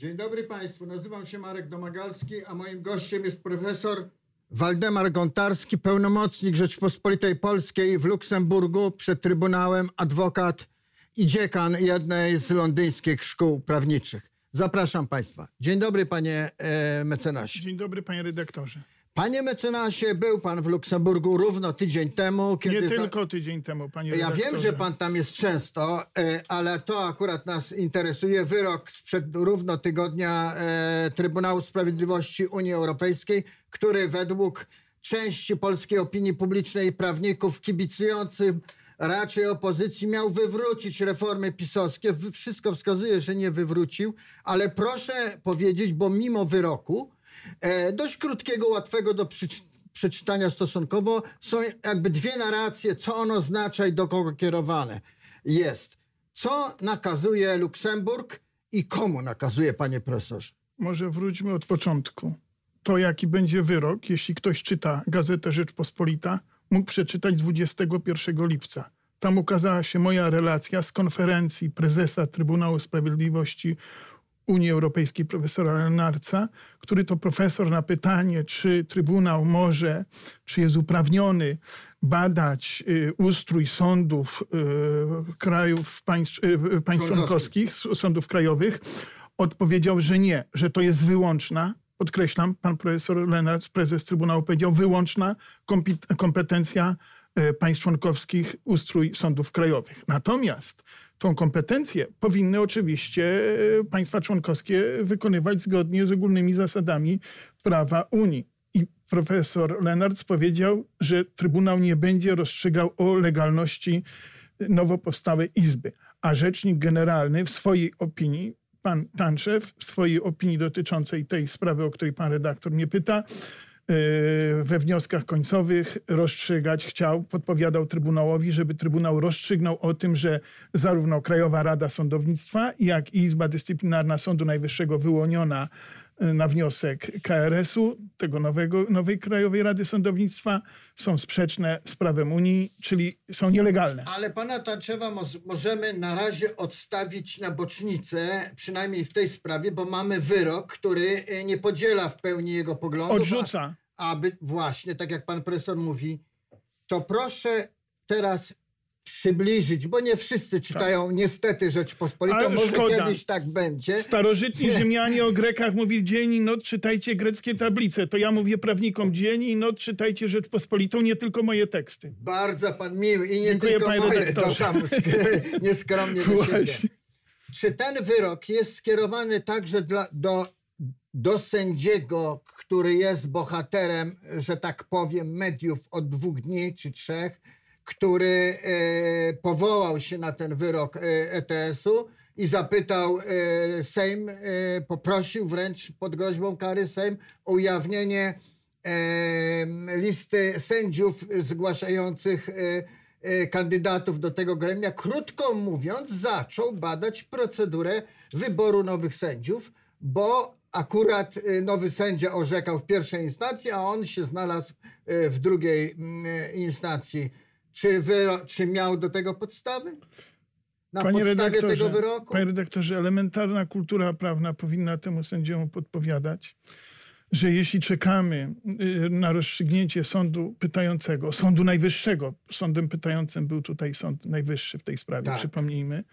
Dzień dobry Państwu, nazywam się Marek Domagalski, a moim gościem jest profesor Waldemar Gontarski, pełnomocnik Rzeczpospolitej Polskiej w Luksemburgu przed Trybunałem, adwokat i dziekan jednej z londyńskich szkół prawniczych. Zapraszam Państwa. Dzień dobry Panie e, mecenasie. Dzień dobry panie redaktorze. Panie mecenasie, był Pan w Luksemburgu równo tydzień temu, kiedy... Nie tylko tydzień temu, panie Ja redaktorze. wiem, że pan tam jest często, e, ale to akurat nas interesuje. Wyrok sprzed równo tygodnia e, Trybunału Sprawiedliwości Unii Europejskiej, który według części polskiej opinii publicznej i prawników kibicującym raczej opozycji miał wywrócić reformy pisowskie. Wszystko wskazuje, że nie wywrócił, ale proszę powiedzieć, bo mimo wyroku, dość krótkiego, łatwego do przeczy- przeczytania stosunkowo, są jakby dwie narracje, co ono oznacza i do kogo kierowane jest. Co nakazuje Luksemburg i komu nakazuje, panie profesorze? Może wróćmy od początku. To, jaki będzie wyrok, jeśli ktoś czyta Gazetę Rzeczpospolita, mógł przeczytać 21 lipca. Tam ukazała się moja relacja z konferencji prezesa Trybunału Sprawiedliwości Unii Europejskiej profesora Lenarca, który to profesor na pytanie, czy Trybunał może, czy jest uprawniony badać y, ustrój sądów y, krajów, państw, y, państw członkowskich, sądów krajowych, odpowiedział, że nie, że to jest wyłączna, podkreślam, pan profesor Lenarc, prezes Trybunału powiedział, wyłączna kompet- kompetencja państw członkowskich ustrój sądów krajowych. Natomiast tą kompetencję powinny oczywiście e, państwa członkowskie wykonywać zgodnie z ogólnymi zasadami prawa Unii. I profesor Lenarc powiedział, że Trybunał nie będzie rozstrzygał o legalności nowo powstałej izby. A rzecznik generalny w swojej opinii, pan Tanczew, w swojej opinii dotyczącej tej sprawy, o której pan redaktor mnie pyta, we wnioskach końcowych rozstrzygać chciał, podpowiadał Trybunałowi, żeby Trybunał rozstrzygnął o tym, że zarówno Krajowa Rada Sądownictwa, jak i Izba Dyscyplinarna Sądu Najwyższego wyłoniona yy, na wniosek KRS-u, tego nowego, nowej Krajowej Rady Sądownictwa, są sprzeczne z prawem Unii, czyli są nielegalne. Ale pana Taczewa moż- możemy na razie odstawić na bocznicę, przynajmniej w tej sprawie, bo mamy wyrok, który e, nie podziela w pełni jego poglądów. Odrzuca. Aby właśnie, tak jak pan profesor mówi, to proszę teraz przybliżyć, bo nie wszyscy czytają niestety Rzeczpospolitą, Tak. Ale może szkoda. kiedyś tak będzie. Starożytni Rzymianie o Grekach mówili dzień i noc czytajcie greckie tablice. To ja mówię prawnikom dzień i noc czytajcie Rzeczpospolitą, nie tylko moje teksty. Bardzo pan miły i nie Dziękuję, tylko panie moje, to tam sk- nieskromnie do siebie. Czy ten wyrok jest skierowany także dla, do, do sędziego, który jest bohaterem, że tak powiem, mediów od dwóch dni czy trzech, który e, powołał się na ten wyrok e, ETS-u i zapytał e, Sejm, e, poprosił wręcz pod groźbą kary Sejm o ujawnienie e, listy sędziów zgłaszających e, kandydatów do tego gremia. Krótko mówiąc, zaczął badać procedurę wyboru nowych sędziów, bo akurat e, nowy sędzia orzekał w pierwszej instancji, a on się znalazł e, w drugiej mm, instancji. Czy, wyro- czy miał do tego podstawy? Na Panie podstawie tego wyroku? panie redaktorze, elementarna kultura prawna powinna temu sędziemu podpowiadać, że jeśli czekamy y, na rozstrzygnięcie sądu pytającego, sądu najwyższego, sądem pytającym był tutaj sąd najwyższy w tej sprawie, Tak. przypomnijmy,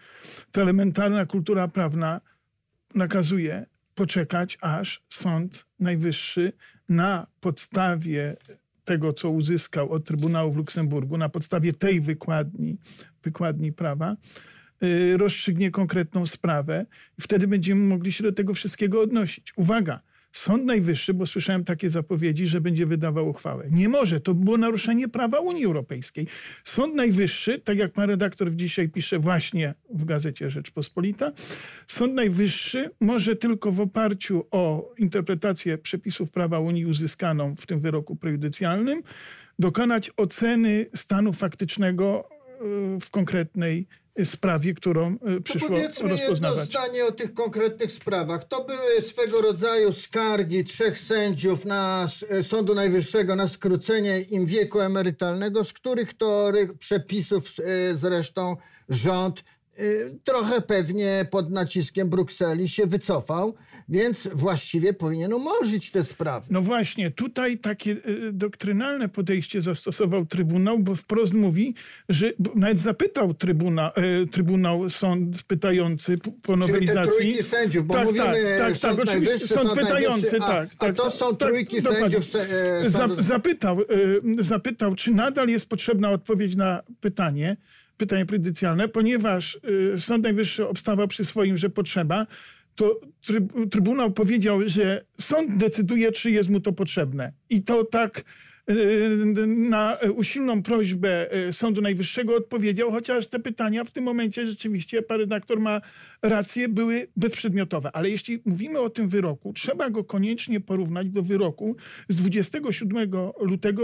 to elementarna kultura prawna nakazuje poczekać, aż Sąd Najwyższy na podstawie tego, co uzyskał od Trybunału w Luksemburgu, na podstawie tej wykładni, wykładni prawa, y, rozstrzygnie konkretną sprawę wtedy będziemy mogli się do tego wszystkiego odnosić. Uwaga! Sąd Najwyższy, bo słyszałem takie zapowiedzi, że będzie wydawał uchwałę. Nie może, to było naruszenie prawa Unii Europejskiej. Sąd Najwyższy, tak jak pan redaktor dzisiaj pisze właśnie w gazecie Rzeczpospolita, Sąd Najwyższy może tylko w oparciu o interpretację przepisów prawa Unii uzyskaną w tym wyroku prejudycjalnym dokonać oceny stanu faktycznego y, w konkretnej sprawie, którą y, To przyszło powiedzmy jedno rozpoznawać. zdanie o tych konkretnych sprawach. To były swego rodzaju skargi trzech sędziów na e, Sądu Najwyższego na skrócenie im wieku emerytalnego, z których to przepisów e, zresztą rząd trochę pewnie pod naciskiem Brukseli się wycofał, więc właściwie powinien umorzyć te sprawy. No właśnie, tutaj takie y, doktrynalne podejście zastosował Trybunał, bo wprost mówi, że nawet zapytał Trybuna, y, Trybunał sąd pytający po- po Czyli nowelizacji. trójki sędziów, bo tak, mówimy tak, tak, Sąd tak, Najwyższy, sąd Sąd pytający, a- tak, a tak. to są tak, trójki dokładnie. sędziów e, sądu- Zapytał, y, zapytał, czy nadal jest potrzebna odpowiedź na pytanie, pytanie prejudycjalne, ponieważ y, Sąd Najwyższy obstawał przy swoim, że potrzeba, to tryb, Trybunał powiedział, że sąd decyduje, czy jest mu to potrzebne. I to tak y, na usilną prośbę y, Sądu Najwyższego odpowiedział, chociaż te pytania w tym momencie rzeczywiście, pan redaktor ma rację, były bezprzedmiotowe. Ale jeśli mówimy o tym wyroku, trzeba go koniecznie porównać do wyroku z 27 lutego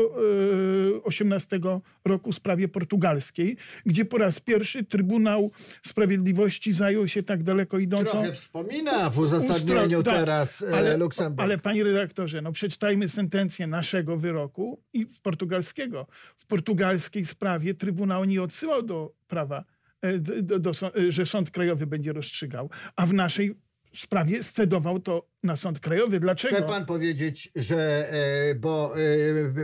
18 roku w sprawie portugalskiej, gdzie po raz pierwszy Trybunał Sprawiedliwości zajął się tak daleko idącą... Trochę wspomina w uzasadnieniu Ustro- tak, teraz e, ale, Luksemburg. Ale panie redaktorze, no przeczytajmy sentencję naszego wyroku i portugalskiego. W portugalskiej sprawie Trybunał nie odsyłał do prawa, e, do, do, do, e, że Sąd Krajowy będzie rozstrzygał, a w naszej sprawie scedował to na Sąd Krajowy. Dlaczego? Chce pan powiedzieć, że, e, bo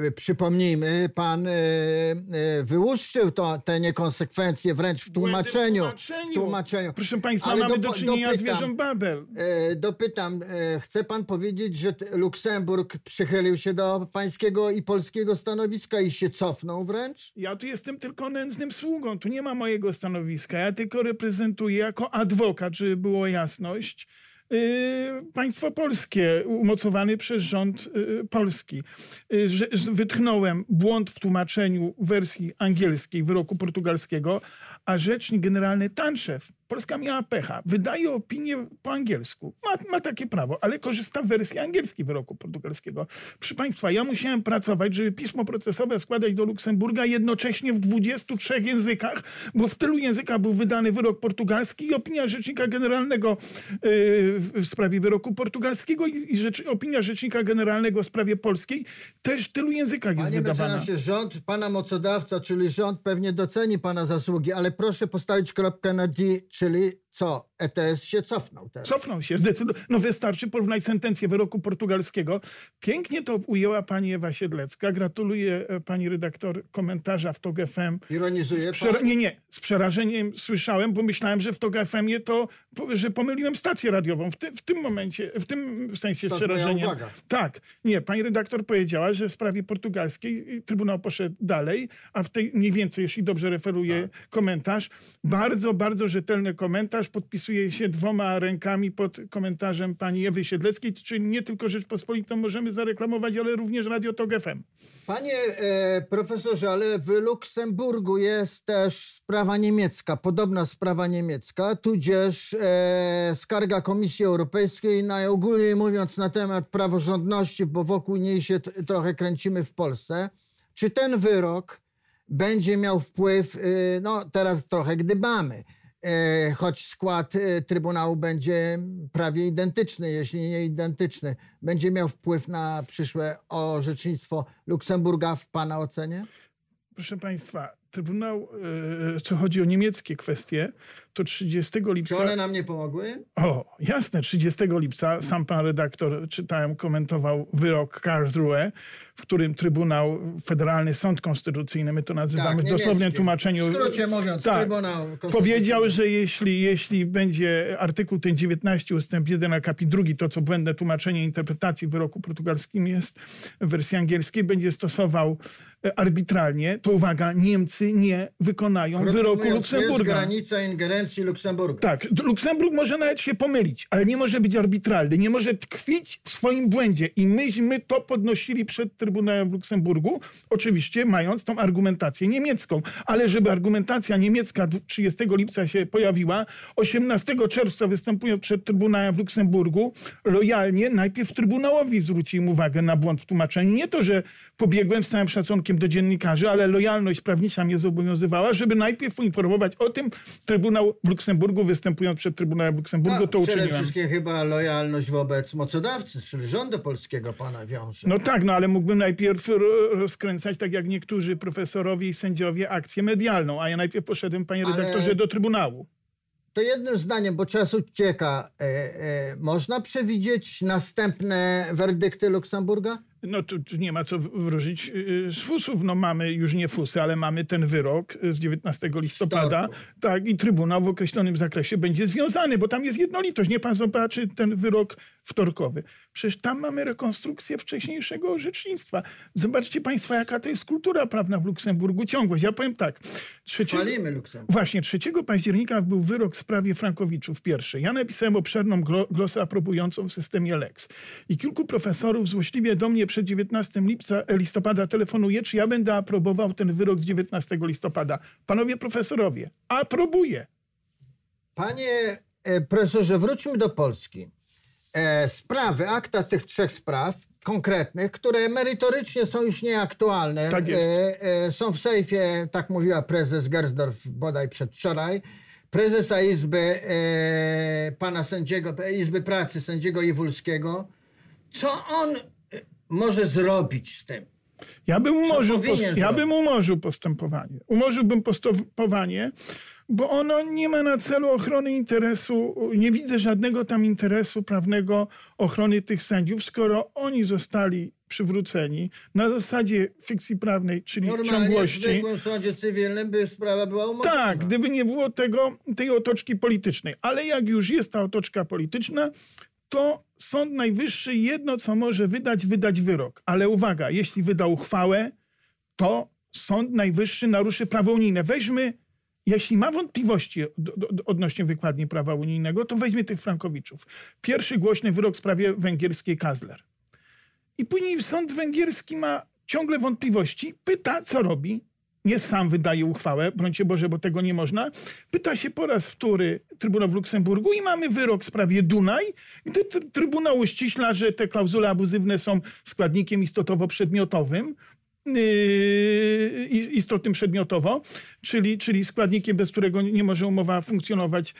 e, przypomnijmy, pan e, e, wyłuszczył to, te niekonsekwencje wręcz w tłumaczeniu. W W tłumaczeniu. Proszę państwa, Ale mamy dopo- do czynienia z wieżą Babel. E, Dopytam, e, chce pan powiedzieć, że Luksemburg przychylił się do pańskiego i polskiego stanowiska i się cofnął wręcz? Ja tu jestem tylko nędznym sługą, tu nie ma mojego stanowiska. Ja tylko reprezentuję jako adwokat, żeby było jasność, państwo polskie umocowany przez rząd yy, polski. Yy, że, wytknąłem błąd w tłumaczeniu wersji angielskiej wyroku portugalskiego, a rzecznik generalny Tanczew, Polska miała pecha, wydaje opinię po angielsku. Ma, ma takie prawo, ale korzysta w wersji angielskiej wyroku portugalskiego. Proszę Państwa, ja musiałem pracować, żeby pismo procesowe składać do Luksemburga jednocześnie w 23 językach, bo w tylu językach był wydany wyrok portugalski i opinia Rzecznika Generalnego yy, w sprawie wyroku portugalskiego i, rzecz, opinia Rzecznika Generalnego w sprawie polskiej też w tylu językach jest Panie wydawana. mecenasie, rząd, pana mocodawca, czyli rząd pewnie doceni pana zasługi, ale proszę postawić kropkę na D, czyli co? ETS się cofnął teraz. Cofnął się, zdecydowanie. No wystarczy porównać sentencję wyroku portugalskiego. Pięknie to ujęła pani Ewa Siedlecka. Gratuluję e, pani redaktor komentarza w TOG FM. Ironizuje pan? nie, nie. Z przerażeniem słyszałem, bo myślałem, że w TOG FM-ie to, po- że pomyliłem stację radiową. W, ty, w tym momencie, w tym sensie Stąd przerażenia. uwaga. Tak. Nie, pani redaktor powiedziała, że w sprawie portugalskiej Trybunał poszedł dalej, a w tej mniej więcej, jeśli dobrze referuję Tak. komentarz, bardzo, bardzo rzetelny komentarz, podpisuje się dwoma rękami pod komentarzem pani Ewy Siedleckiej, czyli nie tylko Rzeczpospolitą możemy zareklamować, ale również Radio TOG FM. Panie e, profesorze, ale w Luksemburgu jest też sprawa niemiecka, podobna sprawa niemiecka, tudzież e, skarga Komisji Europejskiej, najogólniej mówiąc na temat praworządności, bo wokół niej się trochę kręcimy w Polsce. Czy ten wyrok będzie miał wpływ, e, no teraz trochę gdybamy, choć skład e, Trybunału będzie prawie identyczny, jeśli nie identyczny, będzie miał wpływ na przyszłe orzecznictwo Luksemburga w Pana ocenie? Proszę Państwa, Trybunał, e, co chodzi o niemieckie kwestie, to 30 Czy lipca... one nam nie pomogły? O, jasne, 30 lipca sam pan redaktor, czytałem, komentował wyrok Karlsruhe, w którym Trybunał, Federalny Sąd Konstytucyjny, my to nazywamy w dosłownym tłumaczeniu. Tak, W skrócie mówiąc, Tak. Trybunał. Powiedział, że jeśli, jeśli będzie artykuł ten 19 ustęp 1 akapit 2, to co błędne tłumaczenie interpretacji wyroku portugalskim jest w wersji angielskiej, będzie stosował e, arbitralnie, to uwaga, Niemcy nie wykonają Krótko wyroku mówiąc, Luksemburga. Jest granica ingerencji Luksemburga. Tak, Luksemburg może nawet się pomylić, ale nie może być arbitralny, nie może tkwić w swoim błędzie. I myśmy to podnosili przed Trybunałem w Luksemburgu, oczywiście mając tą argumentację niemiecką. Ale żeby argumentacja niemiecka d- 30 lipca się pojawiła, 18 czerwca występując przed Trybunałem w Luksemburgu, lojalnie najpierw Trybunałowi zwróciłem uwagę na błąd w tłumaczeniu. Nie to, że pobiegłem z całym szacunkiem do dziennikarzy, ale lojalność prawnicza mnie zobowiązywała, żeby najpierw poinformować o tym Trybunał w Luksemburgu, występując przed Trybunałem w Luksemburgu, No, to przede uczyniłem. wszystkim chyba lojalność wobec mocodawcy, czyli rządu polskiego pana wiąże. No tak, no ale mógłbym najpierw ro- rozkręcać, tak jak niektórzy profesorowie i sędziowie, akcję medialną, a ja najpierw poszedłem, panie Ale- redaktorze, do Trybunału. To jednym zdaniem, bo czas ucieka, e, e, można przewidzieć następne werdykty Luksemburga? No tu, tu, nie ma co wróżyć y, z fusów. No mamy już nie fusy, ale mamy ten wyrok z 19 listopada. Tak, i Trybunał w określonym zakresie będzie związany, bo tam jest jednolitość. Nie pan zobaczy ten wyrok wtorkowy. Przecież tam mamy rekonstrukcję wcześniejszego orzecznictwa. Zobaczcie państwo, jaka to jest kultura prawna w Luksemburgu. Ciągłość. Ja powiem tak. 3... Chwalimy Luksemburg. Właśnie, 3 października był wyrok w sprawie Frankowiczów pierwszy. Ja napisałem obszerną glosę aprobującą w systemie Lex. I kilku profesorów złośliwie do mnie przed 19 lipca, e, listopada telefonuje, czy ja będę aprobował ten wyrok z 19 listopada. Panowie profesorowie, aprobuję. Panie e, profesorze, wróćmy do Polski. E, sprawy, akta tych trzech spraw konkretnych, które merytorycznie są już nieaktualne. Tak jest. są w sejfie, tak mówiła prezes Gersdorf bodaj przedwczoraj. Prezesa Izby pana sędziego, Izby Pracy sędziego Iwulskiego. Co on może zrobić z tym? Ja bym umorzył, post, ja bym umorzył postępowanie. Umorzyłbym postępowanie, bo ono nie ma na celu ochrony interesu, nie widzę żadnego tam interesu prawnego ochrony tych sędziów, skoro oni zostali przywróceni na zasadzie fikcji prawnej, czyli Normalnie ciągłości. Normalnie w sądzie cywilnym by sprawa była umorzona. Tak, gdyby nie było tego, tej otoczki politycznej. Ale jak już jest ta otoczka polityczna, to Sąd Najwyższy jedno, co może wydać, wydać wyrok. Ale uwaga, jeśli wyda uchwałę, to Sąd Najwyższy naruszy prawo unijne. Weźmy, jeśli ma wątpliwości odnośnie wykładni prawa unijnego, to weźmie tych Frankowiczów. Pierwszy głośny wyrok w sprawie węgierskiej Kazler. I później sąd węgierski ma ciągle wątpliwości, pyta, co robi nie sam wydaje uchwałę, brońcie Boże, bo tego nie można. Pyta się po raz wtóry Trybunał w Luksemburgu i mamy wyrok w sprawie Dunaj, gdy Trybunał uściśla, że te klauzule abuzywne są składnikiem istotowo-przedmiotowym, yy, istotnym przedmiotowo, czyli, czyli składnikiem, bez którego nie może umowa funkcjonować.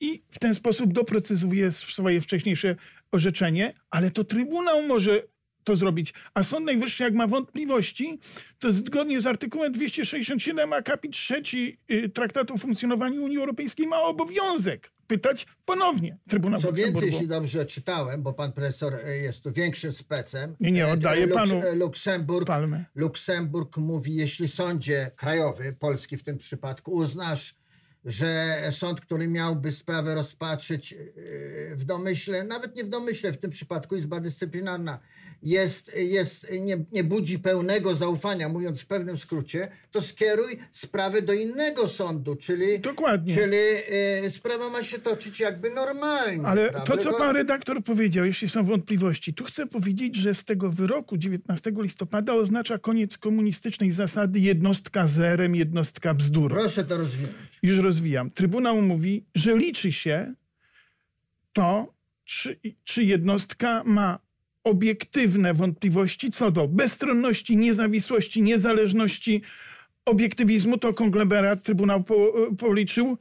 I w ten sposób doprecyzuje swoje wcześniejsze orzeczenie, ale to Trybunał może to zrobić. A Sąd Najwyższy, jak ma wątpliwości, to zgodnie z artykułem 267 akapit 3 y, Traktatu o funkcjonowaniu Unii Europejskiej ma obowiązek pytać ponownie Trybunał Co więcej, jeśli dobrze czytałem, bo pan profesor y, jest tu większym specem. Nie, nie, oddaję Luks panu Luksemburg, palmę. Luksemburg mówi, jeśli sądzie krajowy, polski w tym przypadku, uznasz, że sąd, który miałby sprawę rozpatrzyć y, w domyśle, nawet nie w domyśle, w tym przypadku Izba Dyscyplinarna, jest, jest, nie, nie budzi pełnego zaufania, mówiąc w pewnym skrócie, to skieruj sprawę do innego sądu, czyli, Dokładnie. czyli y, sprawa ma się toczyć jakby normalnie. Ale prawda? to, co pan redaktor powiedział, jeśli są wątpliwości, tu chcę powiedzieć, że z tego wyroku 19 listopada oznacza koniec komunistycznej zasady jednostka zerem, jednostka bzdurą. Proszę to rozwinąć. Już rozwijam. Trybunał mówi, że liczy się to, czy, czy jednostka ma obiektywne wątpliwości co do bezstronności, niezawisłości, niezależności, obiektywizmu, to konglomerat Trybunał po, policzył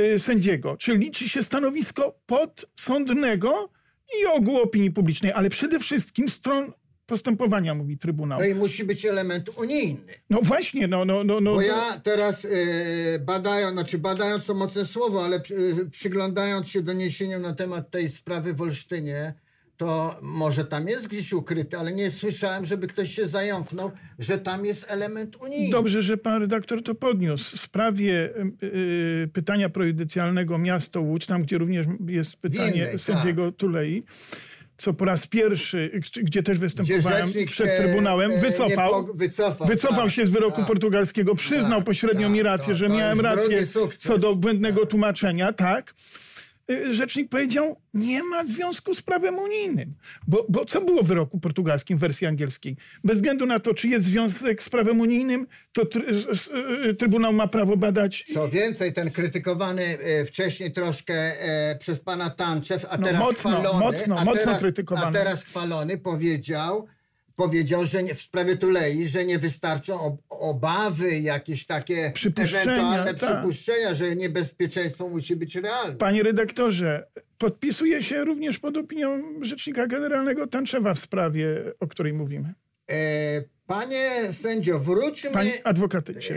y, sędziego. Czyli liczy się stanowisko podsądnego i ogółu opinii publicznej, ale przede wszystkim stron postępowania, mówi Trybunał. No i musi być element unijny. No właśnie, no... no, no, no. Bo ja teraz y, badając, znaczy badając to mocne słowo, ale y, przyglądając się doniesieniom na temat tej sprawy w Olsztynie, to może tam jest gdzieś ukryty, ale nie słyszałem, żeby ktoś się zająknął, że tam jest element unijny. Dobrze, że pan redaktor to podniósł. W sprawie y, pytania prejudycjalnego miasto Łódź, tam gdzie również jest pytanie Winnej, sędziego tak. Tulei, co po raz pierwszy, gdzie też występowałem gdzie przed Trybunałem, e, wycofał, po, wycofał, wycofał tak, się z wyroku tak, portugalskiego, przyznał tak, pośrednio mi rację, tak, że miałem rację co do błędnego tak. tłumaczenia, tak. Y, rzecznik powiedział, nie ma związku z prawem unijnym. Bo, bo co było w wyroku portugalskim w wersji angielskiej? Bez względu na to, czy jest związek z prawem unijnym, to y, Trybunał ma prawo badać. Co więcej, ten krytykowany y, wcześniej troszkę przez pana Tanczew, a no, teraz mocno, chwalony, mocno, a, mocno teraz, krytykowany. a teraz chwalony powiedział, powiedział, że nie, w sprawie Tulei, że nie wystarczą obawy, jakieś takie ewentualne ta. przypuszczenia, że niebezpieczeństwo musi być realne. Panie redaktorze, podpisuje się również pod opinią Rzecznika Generalnego Tanczewa w sprawie, o której mówimy. E, Panie sędzio, wróćmy... Panie adwokacie,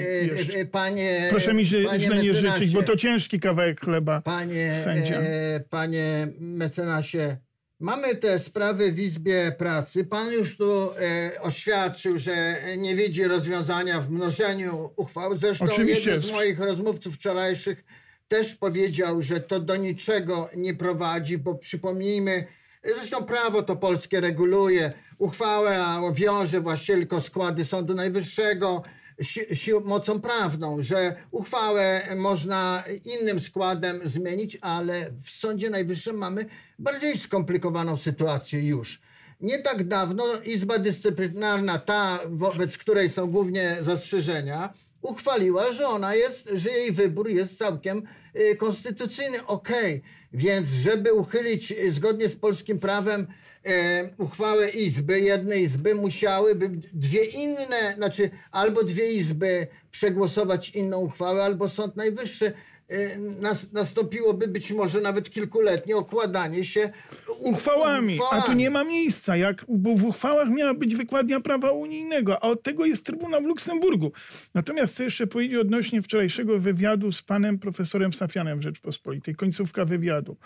e, e, Panie, Proszę mi źle, panie źle nie życzyć, bo to ciężki kawałek chleba. Panie, sędzia. e, panie mecenasie, mamy te sprawy w Izbie Pracy. Pan już tu e, oświadczył, że nie widzi rozwiązania w mnożeniu uchwał. Zresztą Oczywiście. jeden z moich rozmówców wczorajszych też powiedział, że to do niczego nie prowadzi, bo przypomnijmy, zresztą prawo to polskie reguluje, uchwałę wiąże właśnie tylko składy Sądu Najwyższego si, sił, mocą prawną, że uchwałę można innym składem zmienić, ale w Sądzie Najwyższym mamy bardziej skomplikowaną sytuację już. Nie tak dawno Izba Dyscyplinarna, ta wobec której są głównie zastrzeżenia, uchwaliła, że ona jest, że jej wybór jest całkiem y, konstytucyjny. Okej, więc żeby uchylić y, zgodnie z polskim prawem e, uchwałę Izby, jednej Izby, musiałyby dwie inne, znaczy albo dwie Izby przegłosować inną uchwałę, albo Sąd Najwyższy. Nas, nastąpiłoby być może nawet kilkuletnie okładanie się u- uchwałami, a tu nie ma miejsca, jak, bo w uchwałach miała być wykładnia prawa unijnego, a od tego jest Trybunał w Luksemburgu. Natomiast chcę jeszcze powiedzieć odnośnie wczorajszego wywiadu z panem profesorem Safianem w Rzeczpospolitej, końcówka wywiadu,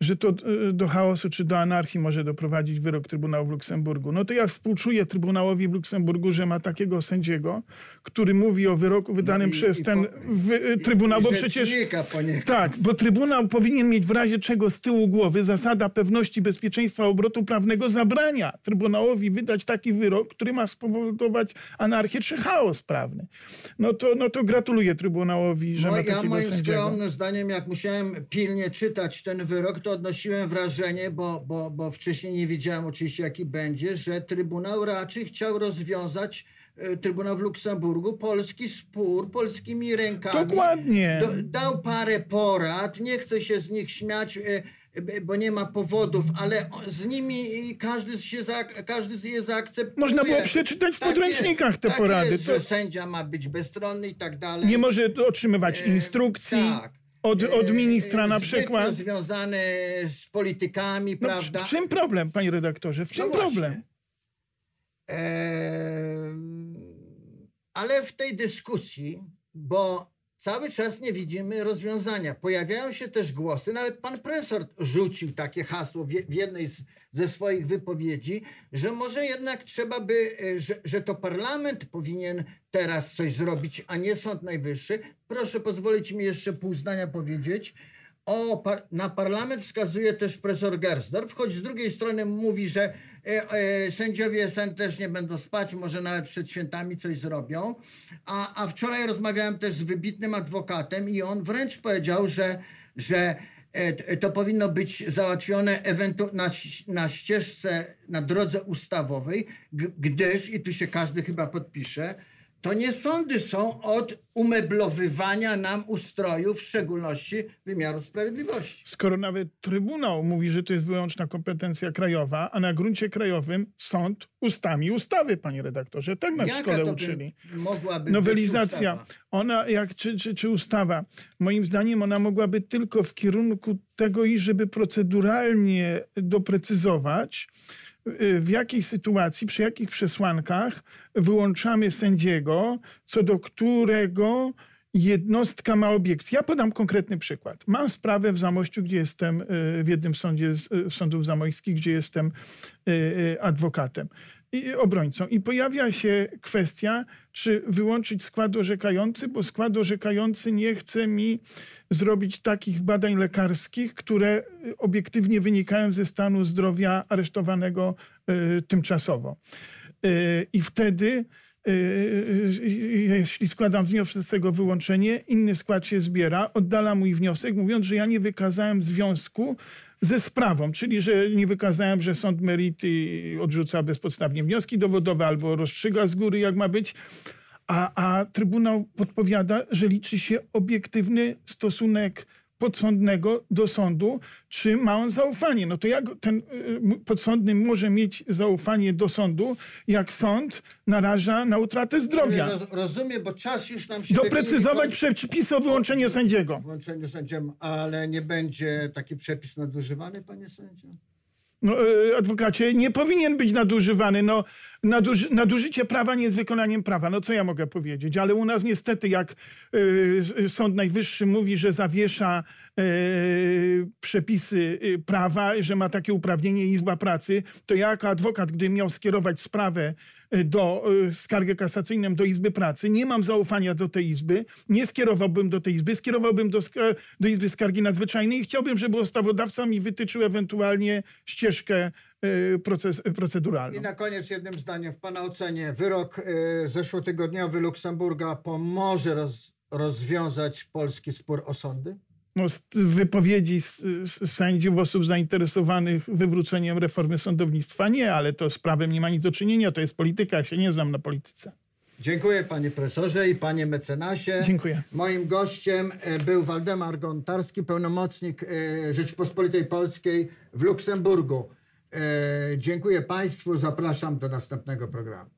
że to e, do chaosu czy do anarchii może doprowadzić wyrok Trybunału w Luksemburgu. No to ja współczuję Trybunałowi w Luksemburgu, że ma takiego sędziego, który mówi o wyroku wydanym No i- przez i ten po- wy, Trybunał, bo przecież... Tak, bo Trybunał powinien mieć w razie czego z tyłu głowy zasada pewności bezpieczeństwa obrotu prawnego zabrania Trybunałowi wydać taki wyrok, który ma spowodować anarchię czy chaos prawny. No to, no to gratuluję Trybunałowi, że No, ma ja takiego moim sędziego. skromnym zdaniem, jak musiałem pilnie czytać ten wyrok, to odnosiłem wrażenie, bo, bo, bo wcześniej nie wiedziałem oczywiście jaki będzie, że Trybunał raczej chciał rozwiązać e, Trybunał w Luksemburgu polski spór polskimi rękami. Dokładnie. Do, dał parę porad, nie chcę się z nich śmiać, e, e, bo nie ma powodów, ale z nimi każdy się za, każdy je zaakceptuje. Można było przeczytać w Tak podręcznikach jest, te tak porady. Jest, To że sędzia ma być bezstronny i tak dalej. nie może otrzymywać E, instrukcji tak. Od, od ministra na przykład. związane z politykami, No, prawda? w czym problem, panie redaktorze? W czym No problem? Em, ale w tej dyskusji, bo cały czas nie widzimy rozwiązania. Pojawiają się też głosy, nawet pan profesor rzucił takie hasło w je- w jednej z, ze swoich wypowiedzi, że może jednak trzeba by, e, że, że to parlament powinien teraz coś zrobić, a nie Sąd Najwyższy. Proszę pozwolić mi jeszcze pół zdania powiedzieć. O, par, na parlament wskazuje też profesor Gersdorf, choć z drugiej strony mówi, że sędziowie SN też nie będą spać, może nawet przed świętami coś zrobią. A, a wczoraj rozmawiałem też z wybitnym adwokatem i on wręcz powiedział, że, że e, to powinno być załatwione ewentu- na, na ścieżce, na drodze ustawowej, gdyż, i tu się każdy chyba podpisze, to nie sądy są od umeblowywania nam ustroju, w szczególności wymiaru sprawiedliwości. Skoro nawet Trybunał mówi, że to jest wyłączna kompetencja krajowa, a na gruncie krajowym sąd ustami ustawy, panie redaktorze. Tak nas w Jaka szkole to by uczyli. mogłaby Nowelizacja, ona jak, czy, czy, czy ustawa, moim zdaniem ona mogłaby tylko w kierunku tego, i żeby proceduralnie doprecyzować, w jakiej sytuacji, przy jakich przesłankach wyłączamy sędziego, co do którego jednostka ma obiekcję. Ja podam konkretny przykład. Mam sprawę w Zamościu, gdzie jestem y, w jednym sądzie z y, sądów zamojskich, gdzie jestem y, y, adwokatem obrońcą. I pojawia się kwestia, czy wyłączyć skład orzekający, bo skład orzekający nie chce mi zrobić takich badań lekarskich, które obiektywnie wynikają ze stanu zdrowia aresztowanego y, tymczasowo. Y, I wtedy, jeśli składam wniosek z tego wyłączenie, inny skład się zbiera, oddala mój wniosek, mówiąc, że ja nie wykazałem związku ze sprawą, czyli że nie wykazałem, że sąd merity odrzuca bezpodstawnie wnioski dowodowe albo rozstrzyga z góry, jak ma być. A, a Trybunał podpowiada, że liczy się obiektywny stosunek podsądnego do sądu, czy ma on zaufanie. No to jak ten y, podsądny może mieć zaufanie do sądu, jak sąd naraża na utratę zdrowia? Roz, rozumiem, bo czas już nam się... Doprecyzować przepisy o wyłączeniu sędziego. kończy w włączeniu sędziom, ale nie będzie taki przepis nadużywany, panie sędzio? No, y, adwokacie, nie powinien być nadużywany. No, naduży, nadużycie prawa nie jest wykonaniem prawa. No co ja mogę powiedzieć? Ale u nas niestety, jak y, Sąd Najwyższy mówi, że zawiesza y, przepisy y, prawa, że ma takie uprawnienie Izba Pracy, to ja jako adwokat, gdybym miał skierować sprawę y, do y, skargę kasacyjną do Izby Pracy, nie mam zaufania do tej Izby, nie skierowałbym do tej Izby, skierowałbym do, do Izby Skargi Nadzwyczajnej i chciałbym, żeby ustawodawca mi wytyczył ewentualnie ścieżkę y, proces, proceduralną. I na koniec jednym zdaniem, w Pana ocenie wyrok y, zeszłotygodniowy Luksemburga pomoże roz, rozwiązać polski spór o sądy? no, z wypowiedzi z, z sędziów, osób zainteresowanych wywróceniem reformy sądownictwa nie, ale to z prawem nie ma nic do czynienia, to jest polityka, ja się nie znam na polityce. Dziękuję panie profesorze i panie mecenasie. Dziękuję. Moim gościem e, był Waldemar Gontarski, pełnomocnik e, Rzeczypospolitej Polskiej w Luksemburgu. E, Dziękuję państwu, zapraszam do następnego programu.